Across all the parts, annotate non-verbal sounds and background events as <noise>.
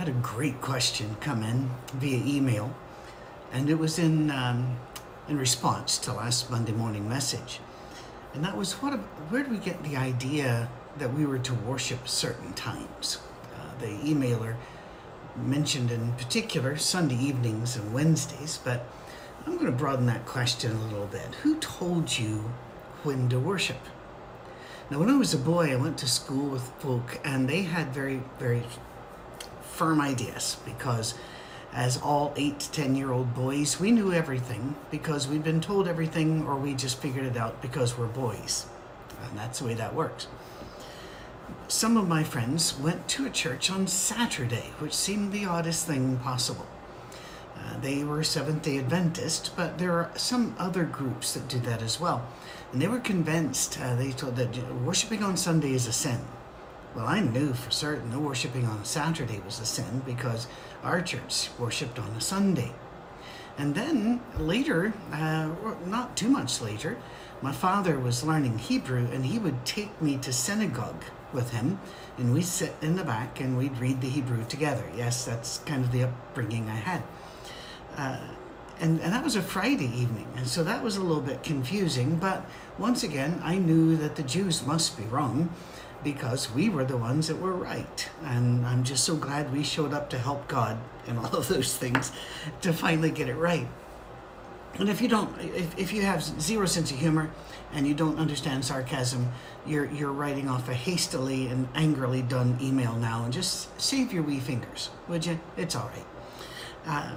had a great question come in via email, and it was in um, in response to last Monday morning message, and that was what where do we get the idea that we were to worship certain times? Uh, the emailer mentioned in particular Sunday evenings and Wednesdays, but I'm going to broaden that question a little bit. Who told you when to worship? Now, when I was a boy, I went to school with folk, and they had very, very firm ideas because, as all eight to ten year old boys, we knew everything because we'd been told everything, or we just figured it out because we're boys. And that's the way that works. Some of my friends went to a church on Saturday, which seemed the oddest thing possible. Uh, they were Seventh day Adventist, but there are some other groups that do that as well. And they were convinced, uh, they told that worshiping on Sunday is a sin. Well, I knew for certain that worshiping on a Saturday was a sin because our church worshiped on a Sunday. And then later, uh, not too much later, my father was learning Hebrew and he would take me to synagogue with him and we'd sit in the back and we'd read the Hebrew together. Yes, that's kind of the upbringing I had. Uh, and, and that was a Friday evening, and so that was a little bit confusing. But once again, I knew that the Jews must be wrong because we were the ones that were right. And I'm just so glad we showed up to help God and all of those things to finally get it right. And if you don't, if, if you have zero sense of humor and you don't understand sarcasm, you're, you're writing off a hastily and angrily done email now and just save your wee fingers, would you? It's all right. Uh,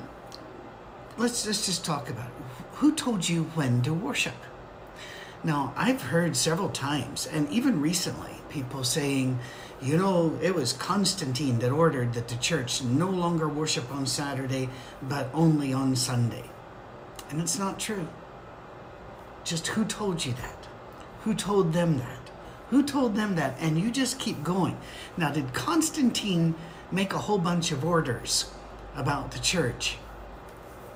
let's, let's just talk about it. Who told you when to worship? Now, I've heard several times, and even recently, people saying, you know, it was Constantine that ordered that the church no longer worship on Saturday, but only on Sunday. And it's not true. Just who told you that? Who told them that? Who told them that? And you just keep going. Now, did Constantine make a whole bunch of orders about the church?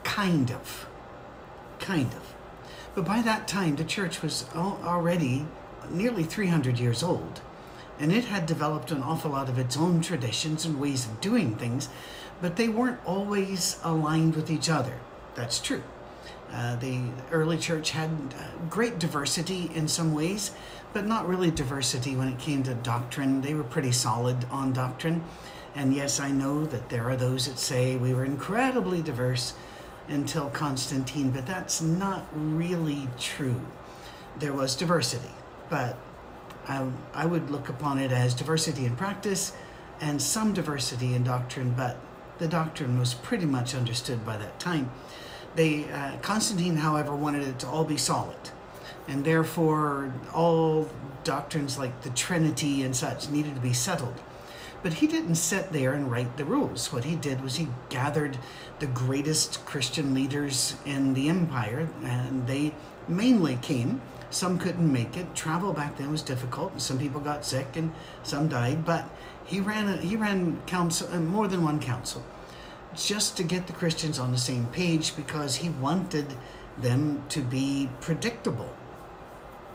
Kind of. Kind of. But by that time, the church was already nearly 300 years old, and it had developed an awful lot of its own traditions and ways of doing things, but they weren't always aligned with each other. That's true. Uh, the early church had uh, great diversity in some ways, but not really diversity when it came to doctrine. They were pretty solid on doctrine. And yes, I know that there are those that say we were incredibly diverse until Constantine, but that's not really true. There was diversity, but I, I would look upon it as diversity in practice and some diversity in doctrine, but the doctrine was pretty much understood by that time. They, uh, Constantine, however, wanted it to all be solid, and therefore all doctrines like the Trinity and such needed to be settled. But he didn't sit there and write the rules. What he did was he gathered the greatest Christian leaders in the empire, and they mainly came. Some couldn't make it. Travel back then was difficult, some people got sick, and some died. But he ran a, he ran council uh, more than one council, just to get the Christians on the same page because he wanted them to be predictable,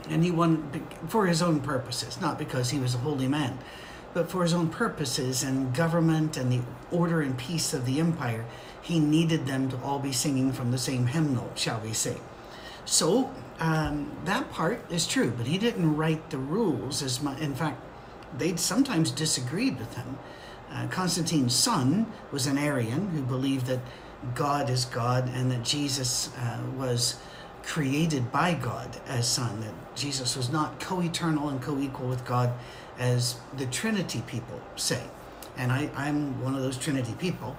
and he wanted for his own purposes, not because he was a holy man but for his own purposes and government and the order and peace of the empire, he needed them to all be singing from the same hymnal, shall we say. So um, that part is true, but he didn't write the rules as much. In fact, they sometimes disagreed with him. Uh, Constantine's son was an Arian who believed that God is God and that Jesus uh, was created by God as son, that Jesus was not co eternal and co equal with God as the Trinity people say. And I, I'm one of those Trinity people,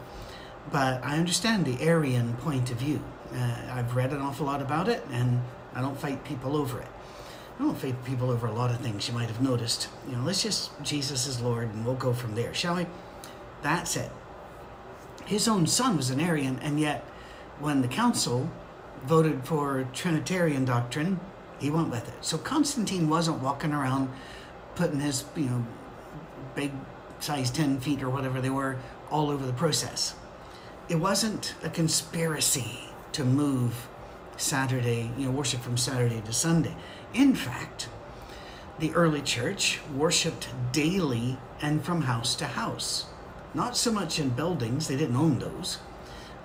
but I understand the Arian point of view. Uh, I've read an awful lot about it, and I don't fight people over it. I don't fight people over a lot of things you might have noticed. You know, let's just, Jesus is Lord, and we'll go from there, shall we? That's it. His own son was an Arian, and yet when the council voted for Trinitarian doctrine, he went with it. So Constantine wasn't walking around putting his, you know, big size 10 feet or whatever they were all over the process. It wasn't a conspiracy to move Saturday, you know, worship from Saturday to Sunday. In fact, the early church worshiped daily and from house to house. not so much in buildings, they didn't own those.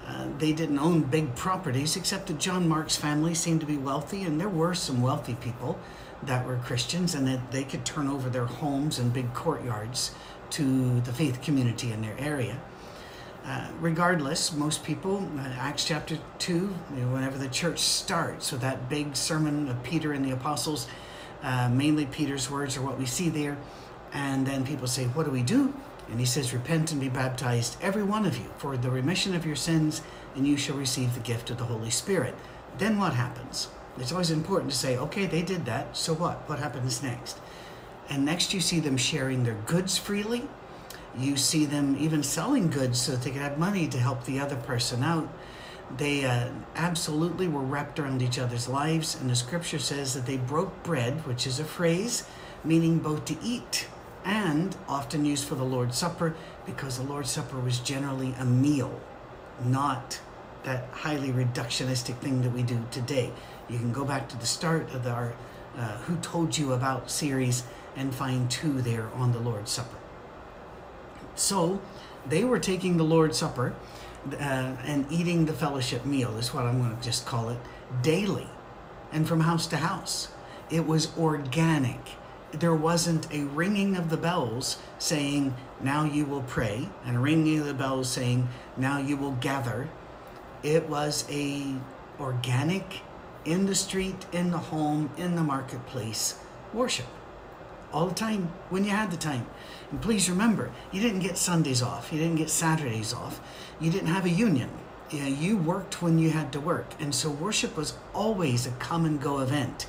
Uh, they didn't own big properties, except that John Mark's family seemed to be wealthy, and there were some wealthy people that were Christians, and that they could turn over their homes and big courtyards to the faith community in their area. Uh, regardless, most people, uh, Acts chapter 2, you know, whenever the church starts with that big sermon of Peter and the apostles, uh, mainly Peter's words are what we see there. And then people say, What do we do? And he says, Repent and be baptized, every one of you, for the remission of your sins, and you shall receive the gift of the Holy Spirit. Then what happens? It's always important to say, Okay, they did that, so what? What happens next? And next, you see them sharing their goods freely. You see them even selling goods so that they can have money to help the other person out. They uh, absolutely were wrapped around each other's lives, and the scripture says that they broke bread, which is a phrase meaning both to eat and often used for the Lord's Supper because the Lord's Supper was generally a meal, not that highly reductionistic thing that we do today. You can go back to the start of our uh, Who Told You About series and find two there on the Lord's Supper. So they were taking the Lord's Supper uh, and eating the fellowship meal, is what I'm going to just call it, daily and from house to house. It was organic. There wasn't a ringing of the bells saying, now you will pray, and a ringing of the bells saying, now you will gather. It was a organic, in the street, in the home, in the marketplace worship all the time when you had the time. And please remember, you didn't get Sundays off, you didn't get Saturdays off, you didn't have a union. You, you worked when you had to work. And so worship was always a come and go event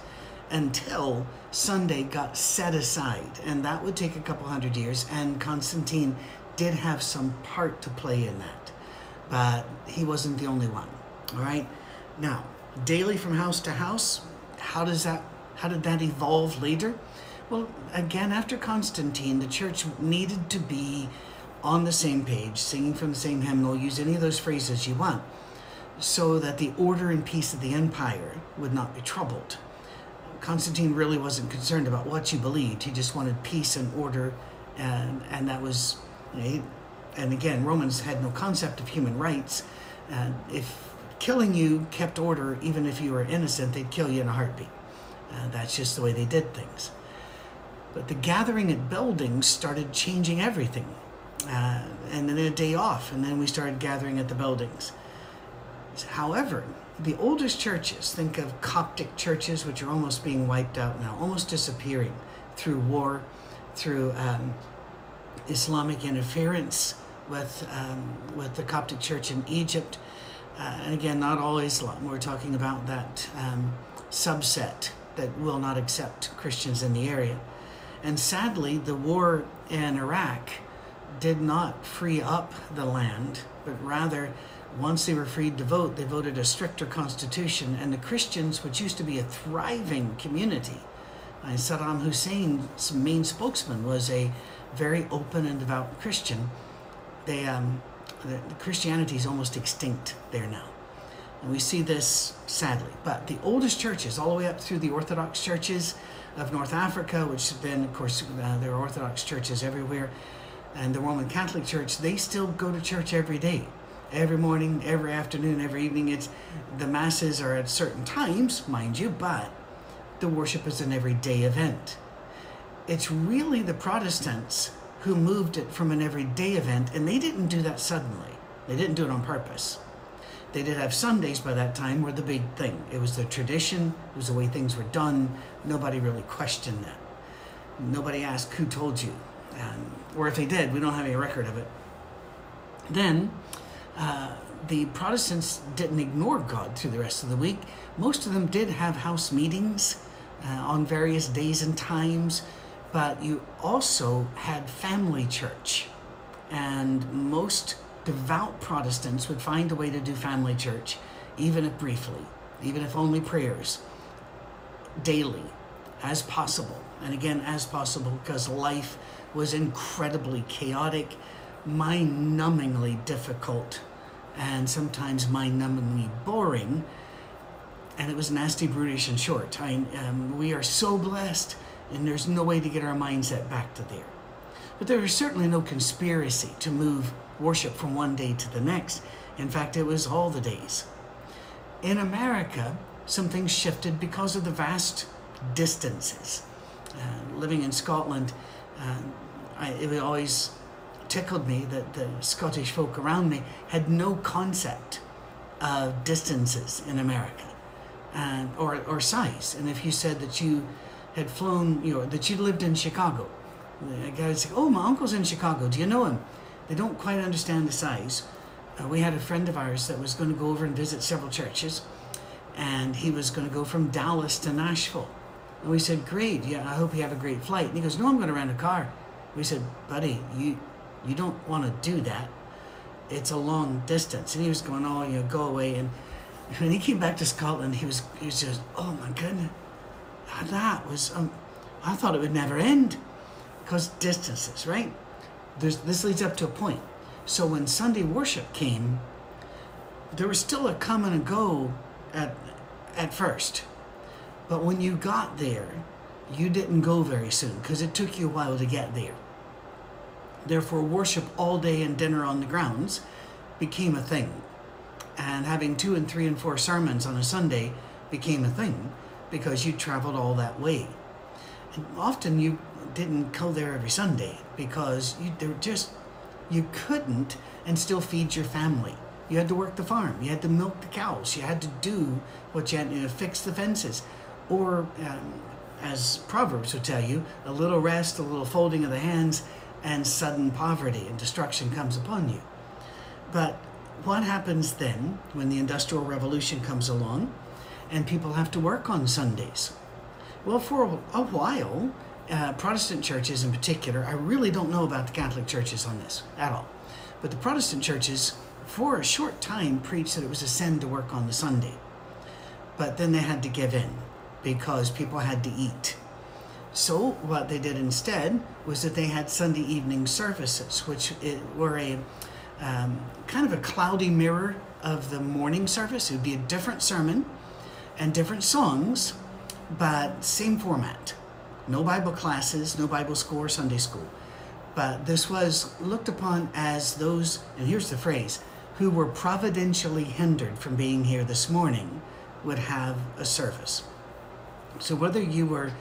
until Sunday got set aside. And that would take a couple hundred years. And Constantine did have some part to play in that. But he wasn't the only one. All right. Now, daily from house to house, how does that how did that evolve later? Well, again, after Constantine, the church needed to be on the same page, singing from the same hymnal, use any of those phrases you want, so that the order and peace of the empire would not be troubled. Constantine really wasn't concerned about what you believed. He just wanted peace and order, and, and that was, know, and again, Romans had no concept of human rights. And if killing you kept order, even if you were innocent, they'd kill you in a heartbeat. Uh, that's just the way they did things. But the gathering at buildings started changing everything. Uh, and then a day off, and then we started gathering at the buildings. However, the oldest churches, think of Coptic churches, which are almost being wiped out now, almost disappearing through war, through um, Islamic interference with, um, with the Coptic church in Egypt. Uh, and again, not all Islam. We're talking about that um, subset that will not accept Christians in the area. And sadly, the war in Iraq did not free up the land, but rather, once they were freed to vote, they voted a stricter constitution. And the Christians, which used to be a thriving community, and Saddam Hussein's main spokesman was a very open and devout Christian. They, um, the, Christianity is almost extinct there now. And we see this sadly. But the oldest churches, all the way up through the Orthodox churches, of North Africa, which then, of course, uh, there are Orthodox churches everywhere, and the Roman Catholic Church, they still go to church every day, every morning, every afternoon, every evening. It's the masses are at certain times, mind you, but the worship is an everyday event. It's really the Protestants who moved it from an everyday event, and they didn't do that suddenly. They didn't do it on purpose. They did have Sundays by that time were the big thing. It was the tradition, it was the way things were done. Nobody really questioned that. Nobody asked who told you. Or if they did, we don't have any record of it. Then, uh, the Protestants didn't ignore God through the rest of the week. Most of them did have house meetings uh, on various days and times, but you also had family church. And most devout Protestants would find a way to do family church, even if briefly, even if only prayers, daily, as possible. And again, as possible, because life was incredibly chaotic, mind numbingly difficult, and sometimes mind numbingly boring. And it was nasty, brutish, and short. I, um, we are so blessed, and there's no way to get our mindset back to there. But there was certainly no conspiracy to move worship from one day to the next. In fact, it was all the days. In America, some things shifted because of the vast distances. Uh, living in Scotland, uh, I, it always tickled me that the Scottish folk around me had no concept of distances in America and or, or size. And if you said that you had flown, you know, that you lived in Chicago, the guy would say, "Oh, my uncle's in Chicago. Do you know him?" They don't quite understand the size. Uh, we had a friend of ours that was going to go over and visit several churches, and he was going to go from Dallas to Nashville. And we said, "Great, yeah, I hope you have a great flight." And he goes, "No, I'm going to rent a car." We said, "Buddy, you you don't want to do that. It's a long distance." And he was going, "Oh, you know, go away." And <laughs> when he came back to Scotland, he was he was just, "Oh my goodness, that was um, I thought it would never end." because distances, right? There's, this leads up to a point. So when Sunday worship came, there was still a come and a go at, at first. But when you got there, you didn't go very soon because it took you a while to get there. Therefore, worship all day and dinner on the grounds became a thing. And having two and three and four sermons on a Sunday became a thing because you traveled all that way. And often you didn't go there every Sunday because you there just you couldn't and still feed your family. You had to work the farm. You had to milk the cows. You had to do what you had to fix the fences, or um, as Proverbs would tell you, a little rest, a little folding of the hands, and sudden poverty and destruction comes upon you. But what happens then when the Industrial Revolution comes along and people have to work on Sundays? Well, for a while, uh, Protestant churches in particular, I really don't know about the Catholic churches on this at all. But the Protestant churches, for a short time, preached that it was a sin to work on the Sunday. But then they had to give in because people had to eat. So, what they did instead was that they had Sunday evening services, which were a um, kind of a cloudy mirror of the morning service. It would be a different sermon and different songs, but same format no Bible classes, no Bible school or Sunday school. But this was looked upon as those, and here's the phrase, who were providentially hindered from being here this morning would have a service. So whether you were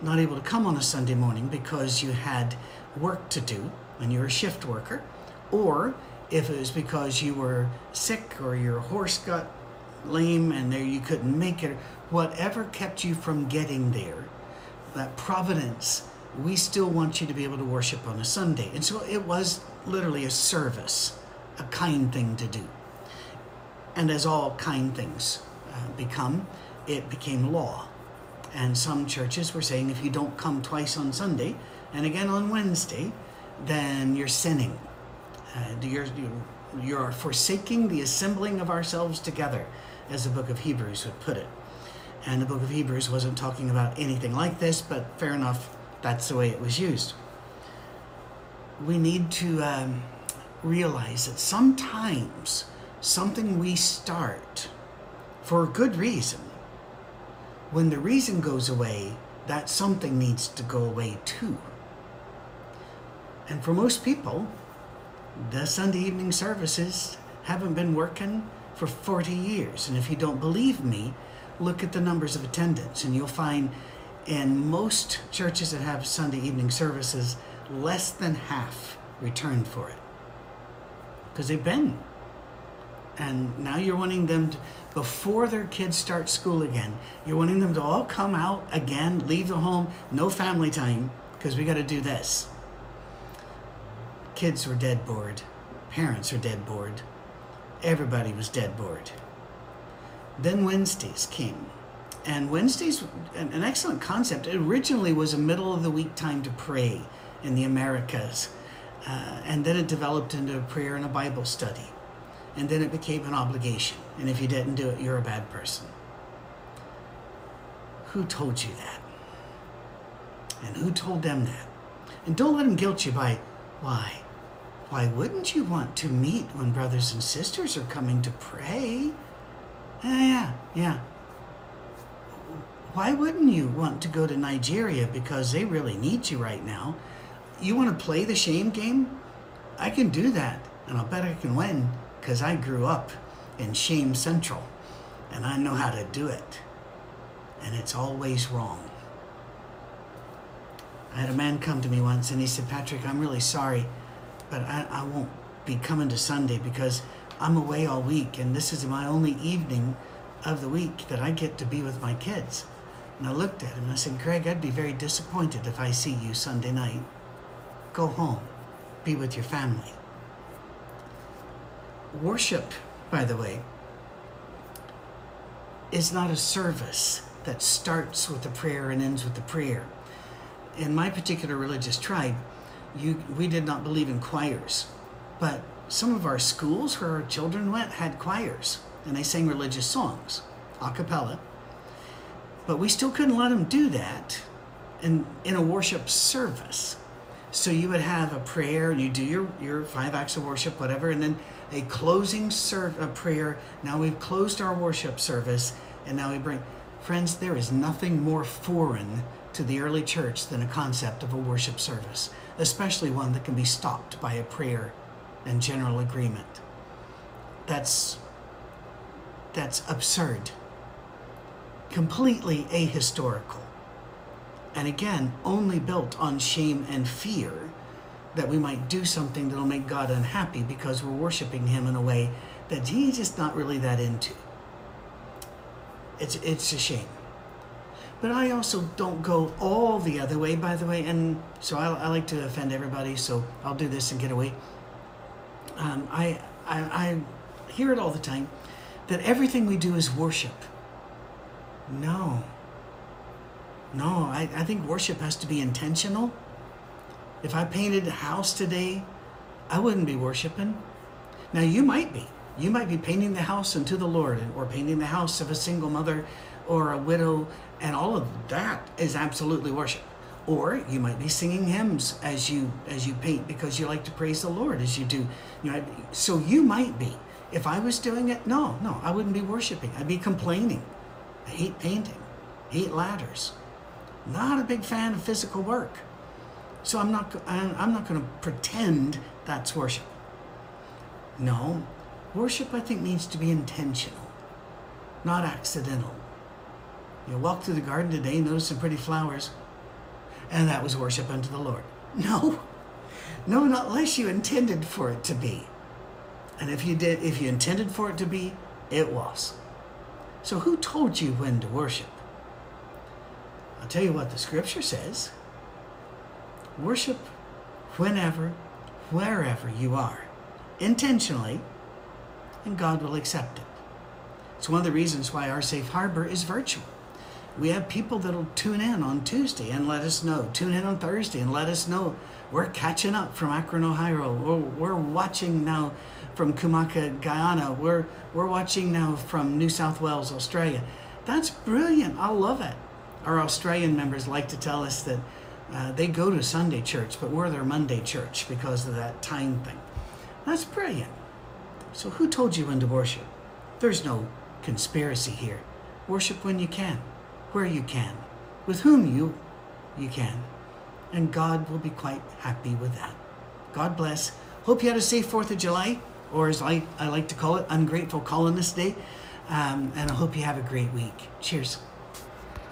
not able to come on a Sunday morning because you had work to do and you're a shift worker, or if it was because you were sick or your horse got lame and there you couldn't make it, whatever kept you from getting there, that providence, we still want you to be able to worship on a Sunday. And so it was literally a service, a kind thing to do. And as all kind things uh, become, it became law. And some churches were saying if you don't come twice on Sunday and again on Wednesday, then you're sinning. Uh, you're, you're forsaking the assembling of ourselves together, as the book of Hebrews would put it. And the book of Hebrews wasn't talking about anything like this, but fair enough, that's the way it was used. We need to um, realize that sometimes something we start for a good reason, when the reason goes away, that something needs to go away too. And for most people, the Sunday evening services haven't been working for 40 years. And if you don't believe me, look at the numbers of attendance, and you'll find in most churches that have Sunday evening services, less than half returned for it because they've been. And now you're wanting them to, before their kids start school again, you're wanting them to all come out again, leave the home, no family time, because we got to do this. Kids were dead bored, parents were dead bored, everybody was dead bored. Then Wednesdays came. And Wednesdays, an excellent concept. It originally was a middle of the week time to pray in the Americas. Uh, and then it developed into a prayer and a Bible study. And then it became an obligation. And if you didn't do it, you're a bad person. Who told you that? And who told them that? And don't let them guilt you by, why? Why wouldn't you want to meet when brothers and sisters are coming to pray? Yeah, yeah, yeah. Why wouldn't you want to go to Nigeria because they really need you right now? you want to play the shame game? I can do that, and I'll bet I can win because I grew up in Shame Central and I know how to do it. And it's always wrong. I had a man come to me once and he said, Patrick, I'm really sorry, but I, I won't be coming to Sunday because I'm away all week and this is my only evening of the week that I get to be with my kids. And I looked at him and I said, Greg, I'd be very disappointed if I see you Sunday night. Go home, be with your family. Worship, by the way, is not a service that starts with a prayer and ends with a prayer. In my particular religious tribe, you, we did not believe in choirs, but some of our schools where our children went had choirs and they sang religious songs, a cappella. But we still couldn't let them do that in, in a worship service. So you would have a prayer, and you do your, your five acts of worship, whatever, and then a closing serve a prayer. Now we've closed our worship service, and now we bring friends. There is nothing more foreign to the early church than a concept of a worship service, especially one that can be stopped by a prayer and general agreement. That's that's absurd. Completely ahistorical. And again, only built on shame and fear that we might do something that'll make God unhappy because we're worshiping Him in a way that He's just not really that into. It's, it's a shame. But I also don't go all the other way, by the way, and so I, I like to offend everybody, so I'll do this and get away. Um, I, I, I hear it all the time that everything we do is worship. No. No, I, I think worship has to be intentional. If I painted a house today, I wouldn't be worshiping. Now, you might be. You might be painting the house unto the Lord or painting the house of a single mother or a widow, and all of that is absolutely worship. Or you might be singing hymns as you as you paint because you like to praise the Lord as you do. You know, so you might be. If I was doing it, no, no, I wouldn't be worshiping. I'd be complaining. I hate painting. I hate ladders. Not a big fan of physical work. So I'm not I'm not going to pretend that's worship. No, worship I think needs to be intentional, not accidental. You walk through the garden today, and notice some pretty flowers, and that was worship unto the Lord. No, no, not unless you intended for it to be. And if you did, if you intended for it to be, it was. So who told you when to worship? I'll tell you what the scripture says. Worship whenever, wherever you are, intentionally, and God will accept it. It's one of the reasons why our safe harbor is virtual. We have people that'll tune in on Tuesday and let us know. Tune in on Thursday and let us know. We're catching up from Akron, Ohio. We're, we're watching now from Kumaka, Guyana. We're, we're watching now from New South Wales, Australia. That's brilliant. I love it. Our Australian members like to tell us that uh, they go to Sunday church, but we're their Monday church because of that time thing. That's brilliant. So, who told you when to worship? There's no conspiracy here. Worship when you can where you can, with whom you you can, and God will be quite happy with that. God bless. Hope you had a safe Fourth of July, or as I, I like to call it, Ungrateful Colonist Day. Um, and I hope you have a great week. Cheers.